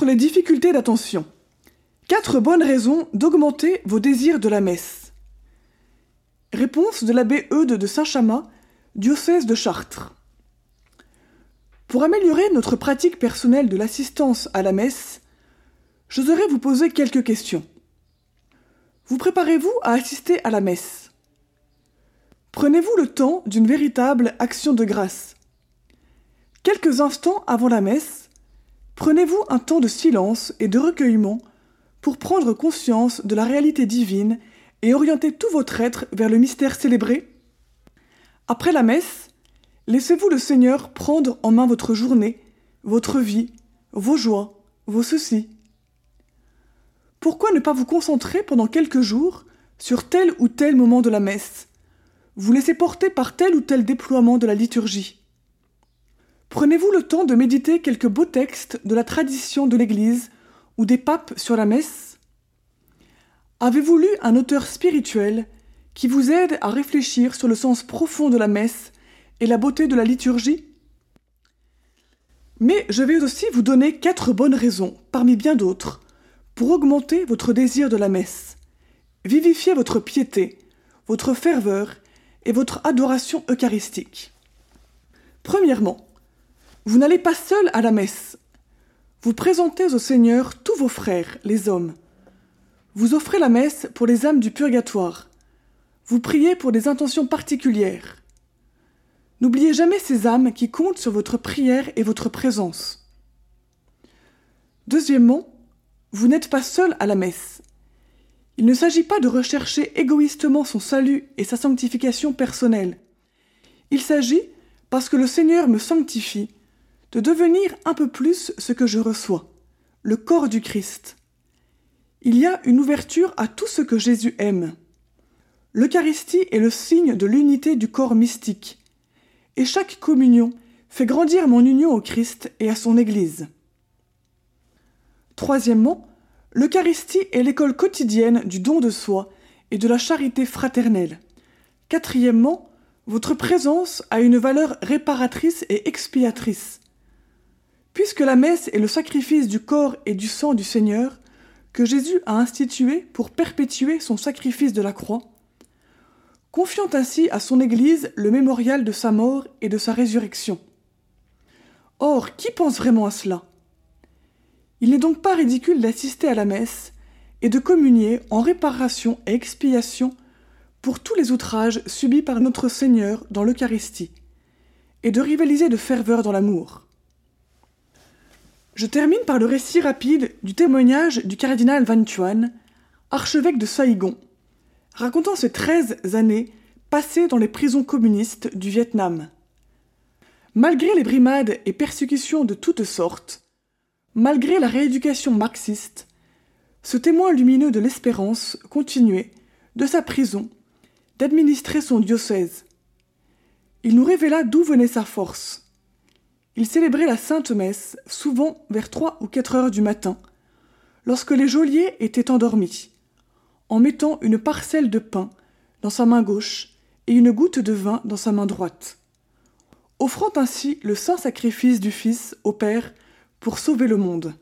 Les difficultés d'attention. Quatre bonnes raisons d'augmenter vos désirs de la messe. Réponse de l'abbé Eudes de Saint-Chamas, diocèse de Chartres. Pour améliorer notre pratique personnelle de l'assistance à la messe, j'oserais vous poser quelques questions. Vous préparez-vous à assister à la messe? Prenez-vous le temps d'une véritable action de grâce? Quelques instants avant la messe, prenez-vous un temps de silence et de recueillement pour prendre conscience de la réalité divine et orienter tout votre être vers le mystère célébré? Après la messe, laissez-vous le Seigneur prendre en main votre journée, votre vie, vos joies, vos soucis. Pourquoi ne pas vous concentrer pendant quelques jours sur tel ou tel moment de la messe? Vous laisser porter par tel ou tel déploiement de la liturgie Prenez-vous le temps de méditer quelques beaux textes de la tradition de l'Église ou des papes sur la messe? Avez-vous lu un auteur spirituel qui vous aide à réfléchir sur le sens profond de la messe et la beauté de la liturgie? Mais je vais aussi vous donner quatre bonnes raisons, parmi bien d'autres, pour augmenter votre désir de la messe, vivifier votre piété, votre ferveur et votre adoration eucharistique. Premièrement, vous n'allez pas seul à la messe. Vous présentez au Seigneur tous vos frères, les hommes. Vous offrez la messe pour les âmes du purgatoire. Vous priez pour des intentions particulières. N'oubliez jamais ces âmes qui comptent sur votre prière et votre présence. Deuxièmement, vous n'êtes pas seul à la messe. Il ne s'agit pas de rechercher égoïstement son salut et sa sanctification personnelle. Il s'agit, parce que le Seigneur me sanctifie, de devenir un peu plus ce que je reçois, le corps du Christ. Il y a une ouverture à tout ce que Jésus aime. L'Eucharistie est le signe de l'unité du corps mystique, et chaque communion fait grandir mon union au Christ et à son Église. Troisièmement, l'Eucharistie est l'école quotidienne du don de soi et de la charité fraternelle. Quatrièmement, votre présence a une valeur réparatrice et expiatrice. Puisque la messe est le sacrifice du corps et du sang du Seigneur, que Jésus a institué pour perpétuer son sacrifice de la croix, confiant ainsi à son Église le mémorial de sa mort et de sa résurrection. Or, qui pense vraiment à cela? Il n'est donc pas ridicule d'assister à la messe et de communier en réparation et expiation pour tous les outrages subis par notre Seigneur dans l'Eucharistie, et de rivaliser de ferveur dans l'amour. Je termine par le récit rapide du témoignage du cardinal Van Thuan, archevêque de Saigon, racontant ses treize années passées dans les prisons communistes du Vietnam. Malgré les brimades et persécutions de toutes sortes, malgré la rééducation marxiste, ce témoin lumineux de l'espérance continuait, de sa prison, d'administrer son diocèse. Il nous révéla d'où venait sa force. Il célébrait la Sainte Messe, souvent vers trois ou quatre heures du matin, lorsque les geôliers étaient endormis, en mettant une parcelle de pain dans sa main gauche et une goutte de vin dans sa main droite, offrant ainsi le saint sacrifice du Fils au Père pour sauver le monde.